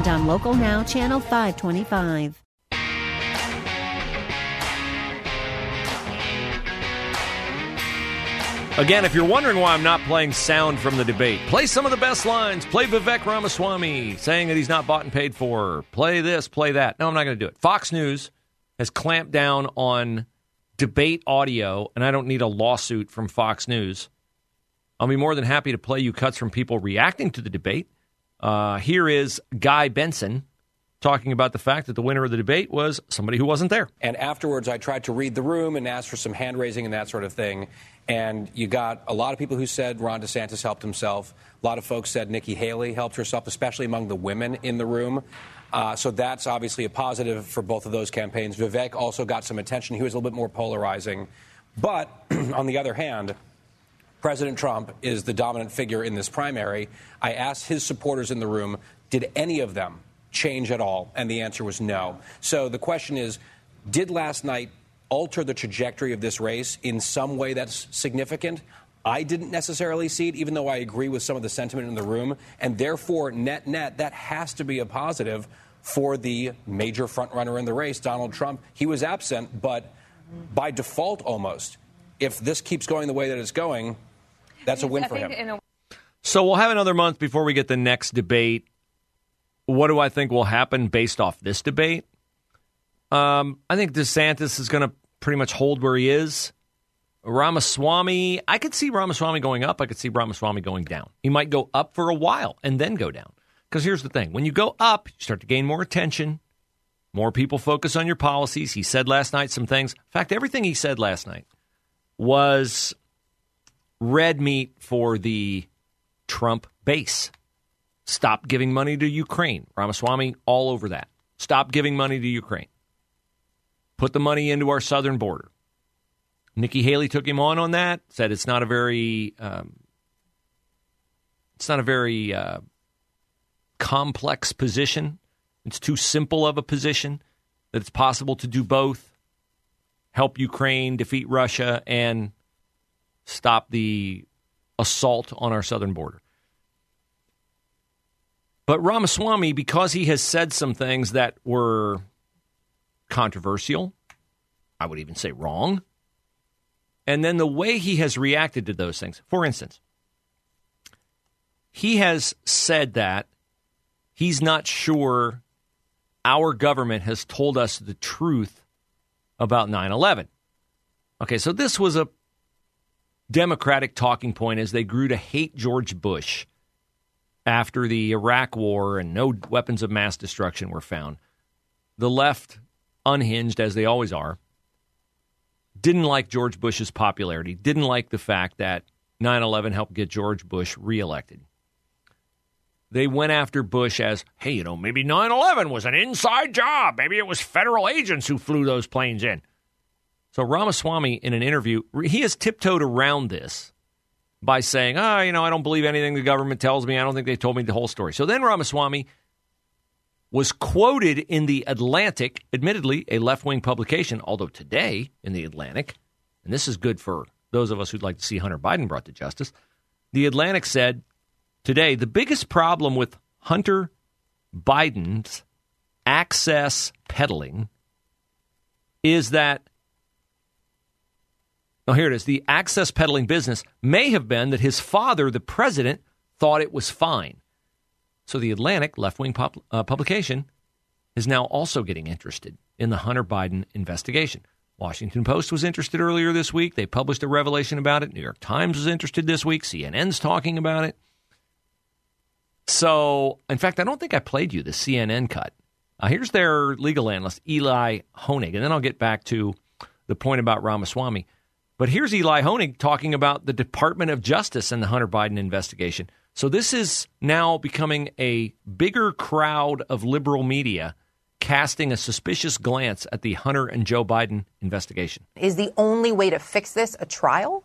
and on Local Now, Channel 525. Again, if you're wondering why I'm not playing sound from the debate, play some of the best lines. Play Vivek Ramaswamy saying that he's not bought and paid for. Play this, play that. No, I'm not going to do it. Fox News has clamped down on debate audio, and I don't need a lawsuit from Fox News. I'll be more than happy to play you cuts from people reacting to the debate. Uh, here is Guy Benson talking about the fact that the winner of the debate was somebody who wasn't there. And afterwards, I tried to read the room and ask for some hand raising and that sort of thing. And you got a lot of people who said Ron DeSantis helped himself. A lot of folks said Nikki Haley helped herself, especially among the women in the room. Uh, so that's obviously a positive for both of those campaigns. Vivek also got some attention. He was a little bit more polarizing. But on the other hand, President Trump is the dominant figure in this primary. I asked his supporters in the room, did any of them change at all? And the answer was no. So the question is, did last night alter the trajectory of this race in some way that's significant? I didn't necessarily see it, even though I agree with some of the sentiment in the room. And therefore, net net, that has to be a positive for the major frontrunner in the race, Donald Trump. He was absent, but by default almost, if this keeps going the way that it's going, that's a win for him. So we'll have another month before we get the next debate. What do I think will happen based off this debate? Um, I think DeSantis is going to pretty much hold where he is. Ramaswamy, I could see Ramaswamy going up. I could see Ramaswamy going down. He might go up for a while and then go down. Because here's the thing when you go up, you start to gain more attention. More people focus on your policies. He said last night some things. In fact, everything he said last night was red meat for the Trump base. Stop giving money to Ukraine. Ramaswamy all over that. Stop giving money to Ukraine. Put the money into our southern border. Nikki Haley took him on on that. Said it's not a very, um, it's not a very uh, complex position. It's too simple of a position that it's possible to do both: help Ukraine defeat Russia and stop the assault on our southern border. But Ramaswamy, because he has said some things that were controversial, I would even say wrong, and then the way he has reacted to those things. For instance, he has said that he's not sure our government has told us the truth about 9 11. Okay, so this was a Democratic talking point as they grew to hate George Bush after the Iraq War and no weapons of mass destruction were found. The left, unhinged as they always are, didn't like George Bush's popularity, didn't like the fact that 9 11 helped get George Bush reelected. They went after Bush as, hey, you know, maybe 9 11 was an inside job. Maybe it was federal agents who flew those planes in. So Ramaswamy, in an interview, he has tiptoed around this by saying, oh, you know, I don't believe anything the government tells me. I don't think they told me the whole story. So then Ramaswamy was quoted in the Atlantic, admittedly a left wing publication, although today in the Atlantic, and this is good for those of us who'd like to see Hunter Biden brought to justice, the Atlantic said today the biggest problem with Hunter Biden's access peddling is that Oh, here it is. The access peddling business may have been that his father, the president, thought it was fine. So the Atlantic, left wing pub- uh, publication, is now also getting interested in the Hunter Biden investigation. Washington Post was interested earlier this week. They published a revelation about it. New York Times was interested this week. CNN's talking about it. So, in fact, I don't think I played you the CNN cut. Uh, here's their legal analyst, Elie Honig, and then I'll get back to the point about Ramaswamy. But here's Elie Honig talking about the Department of Justice and the Hunter Biden investigation. So this is now becoming a bigger crowd of liberal media casting a suspicious glance at the Hunter and Joe Biden investigation. Is the only way to fix this a trial?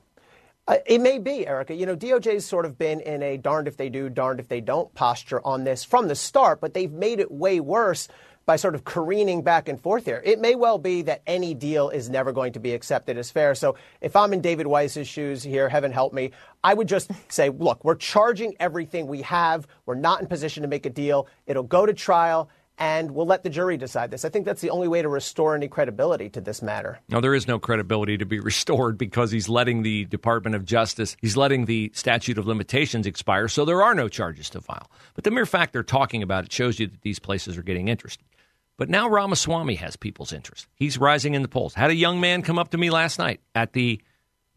Uh, it may be, Erica. You know, DOJ's sort of been in a darned if they do, darned if they don't posture on this from the start, but they've made it way worse by sort of careening back and forth here. It may well be that any deal is never going to be accepted as fair. So if I'm in David Weiss's shoes here, heaven help me, I would just say, look, we're charging everything we have. We're not in position to make a deal. It'll go to trial and we'll let the jury decide this. I think that's the only way to restore any credibility to this matter. No, there is no credibility to be restored because he's letting the Department of Justice, he's letting the statute of limitations expire, so there are no charges to file. But the mere fact they're talking about it shows you that these places are getting interested. But now Ramaswamy has people's interest. He's rising in the polls. Had a young man come up to me last night at the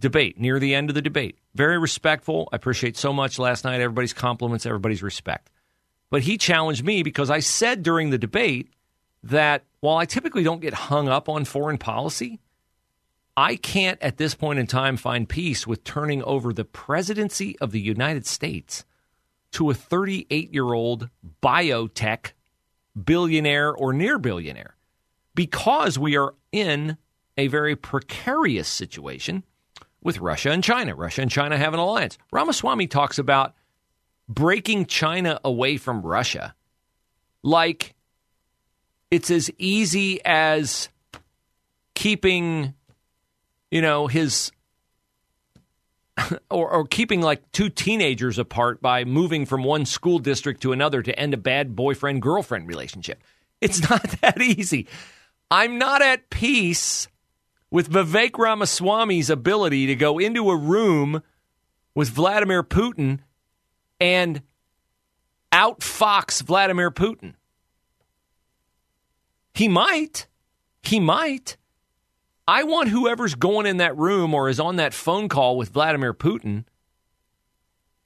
debate, near the end of the debate. Very respectful. I appreciate so much last night. Everybody's compliments, everybody's respect. But he challenged me because I said during the debate that while I typically don't get hung up on foreign policy, I can't at this point in time find peace with turning over the presidency of the United States to a 38 year old biotech billionaire or near billionaire because we are in a very precarious situation with Russia and China. Russia and China have an alliance. Ramaswamy talks about breaking China away from Russia like it's as easy as keeping, you know, his or, or, keeping like two teenagers apart by moving from one school district to another to end a bad boyfriend girlfriend relationship. It's not that easy. I'm not at peace with Vivek Ramaswamy's ability to go into a room with Vladimir Putin and outfox Vladimir Putin. He might. He might. I want whoever's going in that room or is on that phone call with Vladimir Putin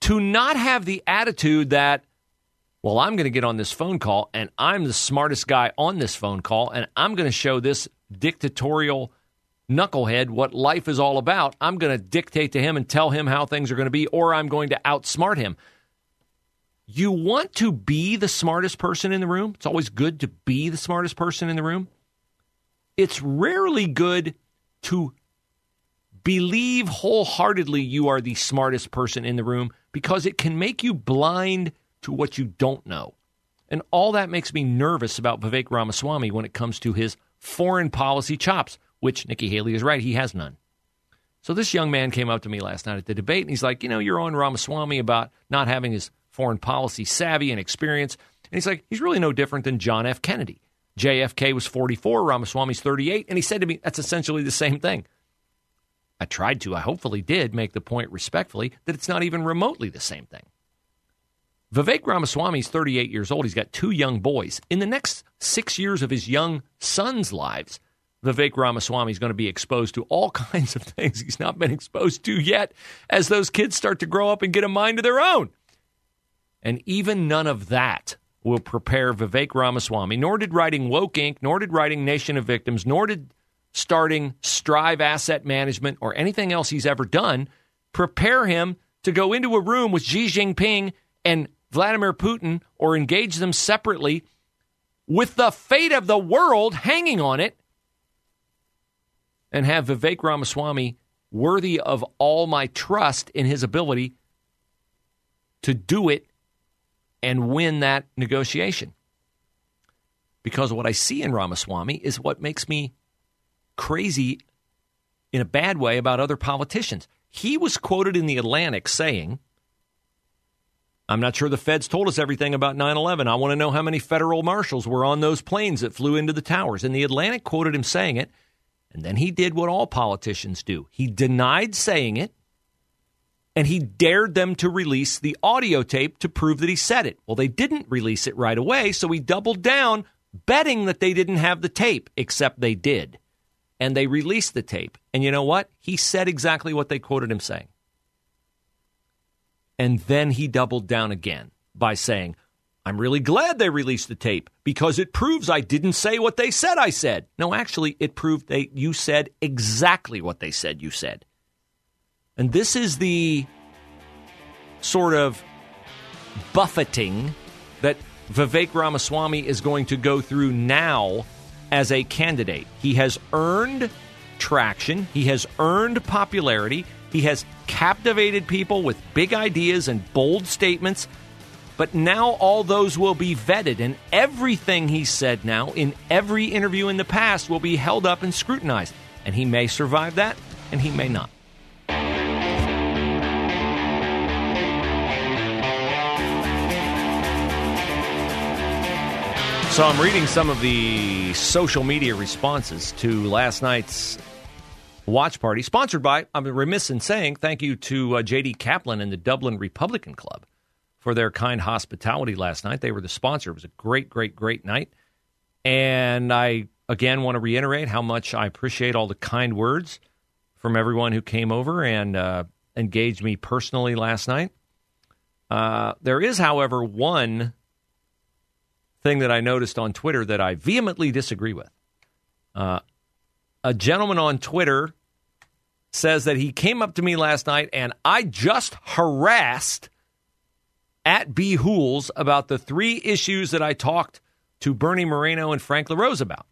to not have the attitude that, well, I'm going to get on this phone call and I'm the smartest guy on this phone call and I'm going to show this dictatorial knucklehead what life is all about. I'm going to dictate to him and tell him how things are going to be, or I'm going to outsmart him. You want to be the smartest person in the room. It's always good to be the smartest person in the room it's rarely good to believe wholeheartedly you are the smartest person in the room because it can make you blind to what you don't know. And all that makes me nervous about Vivek Ramaswamy when it comes to his foreign policy chops, which Nikki Haley is right, he has none. So this young man came up to me last night at the debate and he's like, You know, you're on Ramaswamy about not having his foreign policy savvy and experience. And he's like, He's really no different than John F. Kennedy. JFK was 44, Ramaswamy's 38, and he said to me, that's essentially the same thing. I tried to, I hopefully did make the point respectfully that it's not even remotely the same thing. Vivek Ramaswamy's 38 years old. He's got two young boys. In the next six years of his young sons' lives, Vivek Ramaswamy is going to be exposed to all kinds of things he's not been exposed to yet as those kids start to grow up and get a mind of their own. And even none of that will prepare Vivek Ramaswamy, nor did writing Woke Inc., nor did writing Nation of Victims, nor did starting Strive Asset Management or anything else he's ever done prepare him to go into a room with Xi Jinping and Vladimir Putin or engage them separately with the fate of the world hanging on it and have Vivek Ramaswamy worthy of all my trust in his ability to do it and win that negotiation. Because what I see in Ramaswamy is what makes me crazy in a bad way about other politicians. He was quoted in the Atlantic saying, I'm not sure the feds told us everything about 9 11. I want to know how many federal marshals were on those planes that flew into the towers. And the Atlantic quoted him saying it. And then he did what all politicians do he denied saying it and he dared them to release the audio tape to prove that he said it. Well, they didn't release it right away, so he doubled down, betting that they didn't have the tape, except they did. And they released the tape. And you know what? He said exactly what they quoted him saying. And then he doubled down again by saying, I'm really glad they released the tape because it proves I didn't say what they said I said. No, actually, it proved that you said exactly what they said you said. And this is the sort of buffeting that Vivek Ramaswamy is going to go through now as a candidate. He has earned traction, he has earned popularity, he has captivated people with big ideas and bold statements. But now all those will be vetted, and everything he said now in every interview in the past will be held up and scrutinized. And he may survive that, and he may not. So I'm reading some of the social media responses to last night's watch party, sponsored by, I'm remiss in saying, thank you to uh, J.D. Kaplan and the Dublin Republican Club for their kind hospitality last night. They were the sponsor. It was a great, great, great night. And I, again, want to reiterate how much I appreciate all the kind words from everyone who came over and uh, engaged me personally last night. Uh, there is, however, one thing that I noticed on Twitter that I vehemently disagree with. Uh, a gentleman on Twitter says that he came up to me last night and I just harassed at B. Hools about the three issues that I talked to Bernie Moreno and Frank LaRose about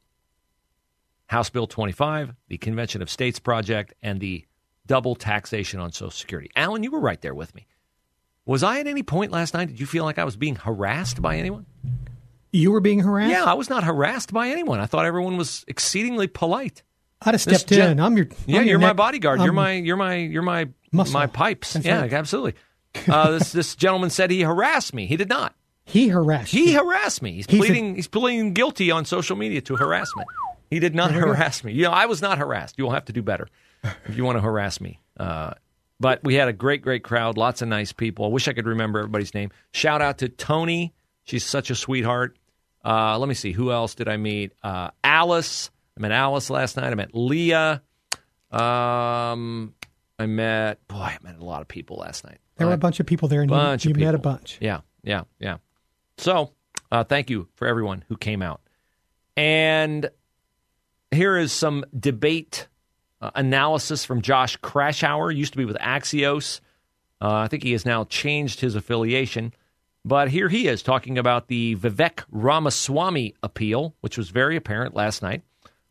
House Bill 25, the Convention of States Project, and the double taxation on Social Security. Alan, you were right there with me. Was I at any point last night, did you feel like I was being harassed by anyone? You were being harassed? Yeah, I was not harassed by anyone. I thought everyone was exceedingly polite. I'd have stepped gen- in. I'm your yeah. I'm you're your my bodyguard. I'm you're my you're my you're my Muscle. my pipes. That's yeah, right. absolutely. Uh, this this gentleman said he harassed me. He did not. He harassed He you. harassed me. He's, He's a- pleading. he's pleading guilty on social media to harassment. He did not There we go. harass me. You know, I was not harassed. You will have to do better if you want to harass me. Uh, but we had a great, great crowd. Lots of nice people. I wish I could remember everybody's name. Shout out to Tony. She's such a sweetheart. Uh, let me see. Who else did I meet? Uh, Alice. I met Alice last night. I met Leah. Um, I met boy. I met a lot of people last night. There were Uh, a bunch of people there, and bunch you, you met a bunch. Yeah, yeah, yeah. So, uh, thank you for everyone who came out. And here is some debate uh, analysis from Josh Kraushaar. Used to be with Axios. Uh, I think he has now changed his affiliation. But here he is talking about the Vivek Ramaswamy appeal, which was very apparent last night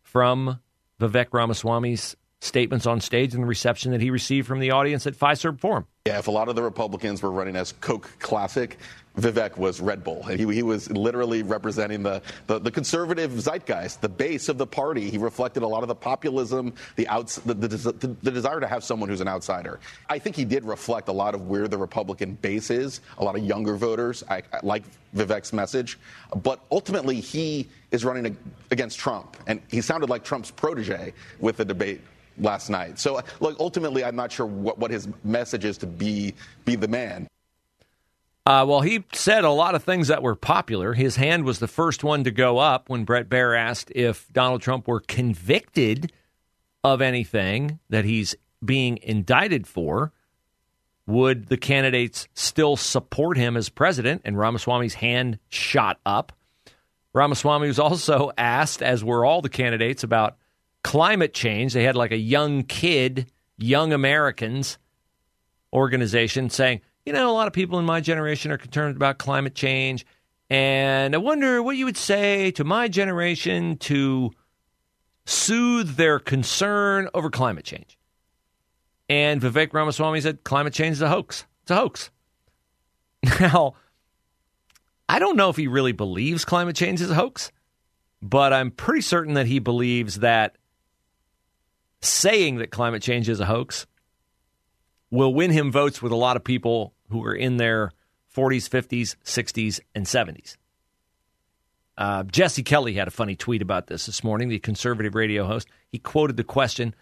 from Vivek Ramaswamy's statements on stage and the reception that he received from the audience at Fiserv Forum. Yeah, if a lot of the Republicans were running as Coke Classic, Vivek was Red Bull. He, he was literally representing the, the, the conservative zeitgeist, the base of the party. He reflected a lot of the populism, the, outs, the, the, the, desire to have someone who's an outsider. I think he did reflect a lot of where the Republican base is, a lot of younger voters. I, I like Vivek's message. But ultimately, he is running against Trump, and he sounded like Trump's protege with the debate last night. So, look, ultimately, I'm not sure what, what his message is to be be the man. Uh, well, he said a lot of things that were popular. His hand was the first one to go up when Bret Baier asked if Donald Trump were convicted of anything that he's being indicted for. Would the candidates still support him as president? And Ramaswamy's hand shot up. Ramaswamy was also asked, as were all the candidates, about climate change. They had like a young kid, young Americans organization saying, you know, a lot of people in my generation are concerned about climate change. And I wonder what you would say to my generation to soothe their concern over climate change. And Vivek Ramaswamy said climate change is a hoax. It's a hoax. Now, I don't know if he really believes climate change is a hoax, but I'm pretty certain that he believes that saying that climate change is a hoax will win him votes with a lot of people who are in their 40s, 50s, 60s, and 70s. Uh, Jesse Kelly had a funny tweet about this this morning, the conservative radio host. He quoted the question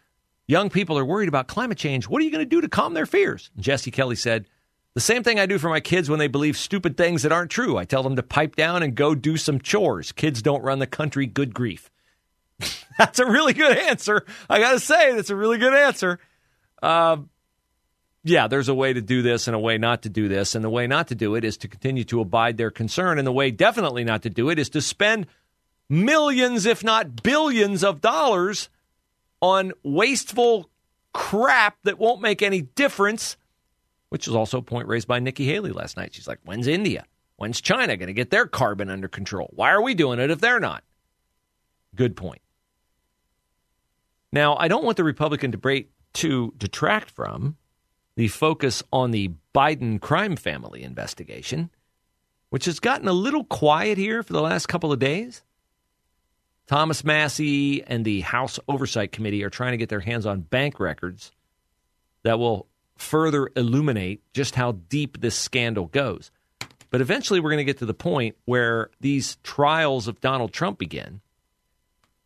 Young people are worried about climate change. What are you going to do to calm their fears? And Jesse Kelly said, The same thing I do for my kids when they believe stupid things that aren't true. I tell them to pipe down and go do some chores. Kids don't run the country, good grief. that's a really good answer. I got to say, that's a really good answer. Uh, yeah, there's a way to do this and a way not to do this. And the way not to do it is to continue to abide their concern. And the way definitely not to do it is to spend millions, if not billions, of dollars on wasteful crap that won't make any difference, which was also a point raised by Nikki Haley last night. She's like, when's India? When's China going to get their carbon under control? Why are we doing it if they're not? Good point. Now, I don't want the Republican debate to detract from the focus on the Biden crime family investigation, which has gotten a little quiet here for the last couple of days. Thomas Massie and the House Oversight Committee are trying to get their hands on bank records that will further illuminate just how deep this scandal goes. But eventually, we're going to get to the point where these trials of Donald Trump begin.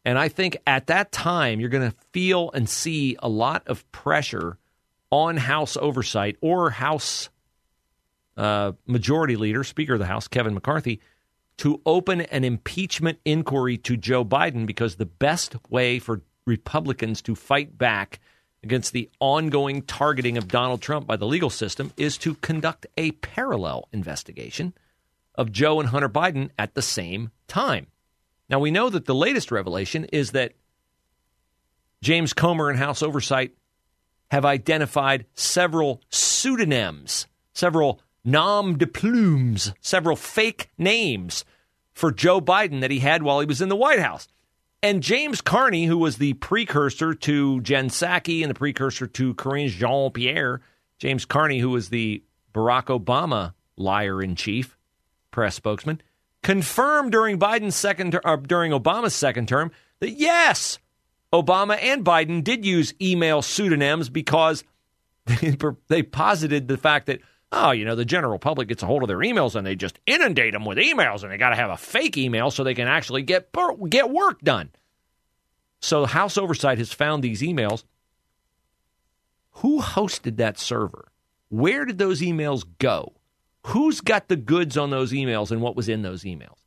And I think at that time, you're going to feel and see a lot of pressure on House oversight or House uh, Majority Leader, Speaker of the House, Kevin McCarthy, to open an impeachment inquiry to Joe Biden because the best way for Republicans to fight back against the ongoing targeting of Donald Trump by the legal system is to conduct a parallel investigation of Joe and Hunter Biden at the same time. Now, we know that the latest revelation is that James Comer and House Oversight have identified several pseudonyms, several nom de plumes, several fake names for Joe Biden that he had while he was in the White House. And James Carney, who was the precursor to Jen Psaki and the precursor to Karine Jean Pierre, James Carney, who was the Barack Obama liar in chief, press spokesman, confirmed during Biden's second or uh, during Obama's second term that yes, Obama and Biden did use email pseudonyms because they, they posited the fact that oh, you know, the general public gets a hold of their emails and they just inundate them with emails and they got to have a fake email so they can actually get get work done. So House Oversight has found these emails. Who hosted that server? Where did those emails go? Who's got the goods on those emails and what was in those emails?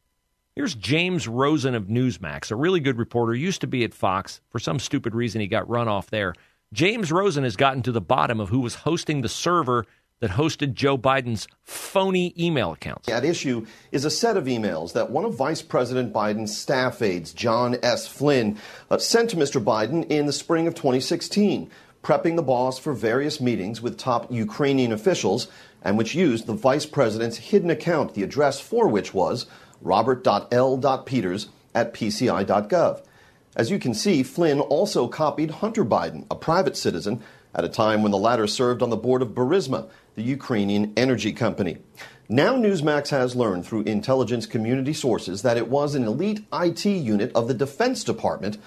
Here's James Rosen of Newsmax, a really good reporter, used to be at Fox. For some stupid reason, he got run off there. James Rosen has gotten to the bottom of who was hosting the server that hosted Joe Biden's phony email accounts. At issue is a set of emails that one of Vice President Biden's staff aides, John S. Flynn, uh, sent to Mr. Biden in the spring of 2016, prepping the boss for various meetings with top Ukrainian officials, and which used the vice president's hidden account, the address for which was robert.l.peters at pci.gov. As you can see, Flynn also copied Hunter Biden, a private citizen, at a time when the latter served on the board of Burisma, the Ukrainian energy company. Now, Newsmax has learned through intelligence community sources that it was an elite IT unit of the Defense Department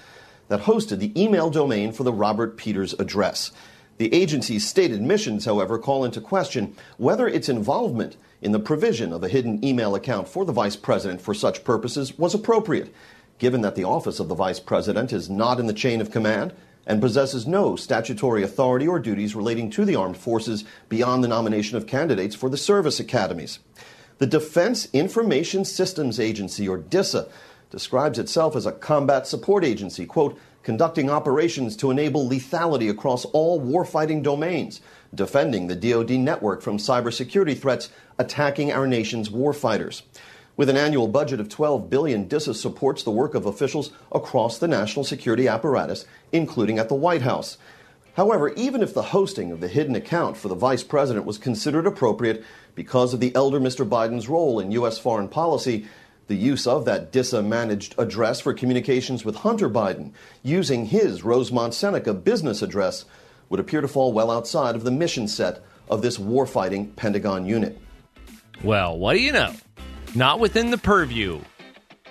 that hosted the email domain for the Robert Peters address. The agency's stated missions, however, call into question whether its involvement in the provision of a hidden email account for the vice president for such purposes was appropriate, given that the office of the vice president is not in the chain of command and possesses no statutory authority or duties relating to the armed forces beyond the nomination of candidates for the service academies. The Defense Information Systems Agency, or DISA, describes itself as a combat support agency, quote, conducting operations to enable lethality across all warfighting domains, defending the DoD network from cybersecurity threats attacking our nation's warfighters. With an annual budget of 12 billion, DISA supports the work of officials across the national security apparatus, including at the White House. However, even if the hosting of the hidden account for the vice president was considered appropriate because of the elder Mr. Biden's role in U.S. foreign policy, the use of that DISA managed address for communications with Hunter Biden using his Rosemont Seneca business address would appear to fall well outside of the mission set of this warfighting Pentagon unit. Well, what do you know? not within the purview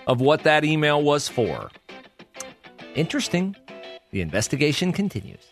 of what that email was for. Interesting. The investigation continues.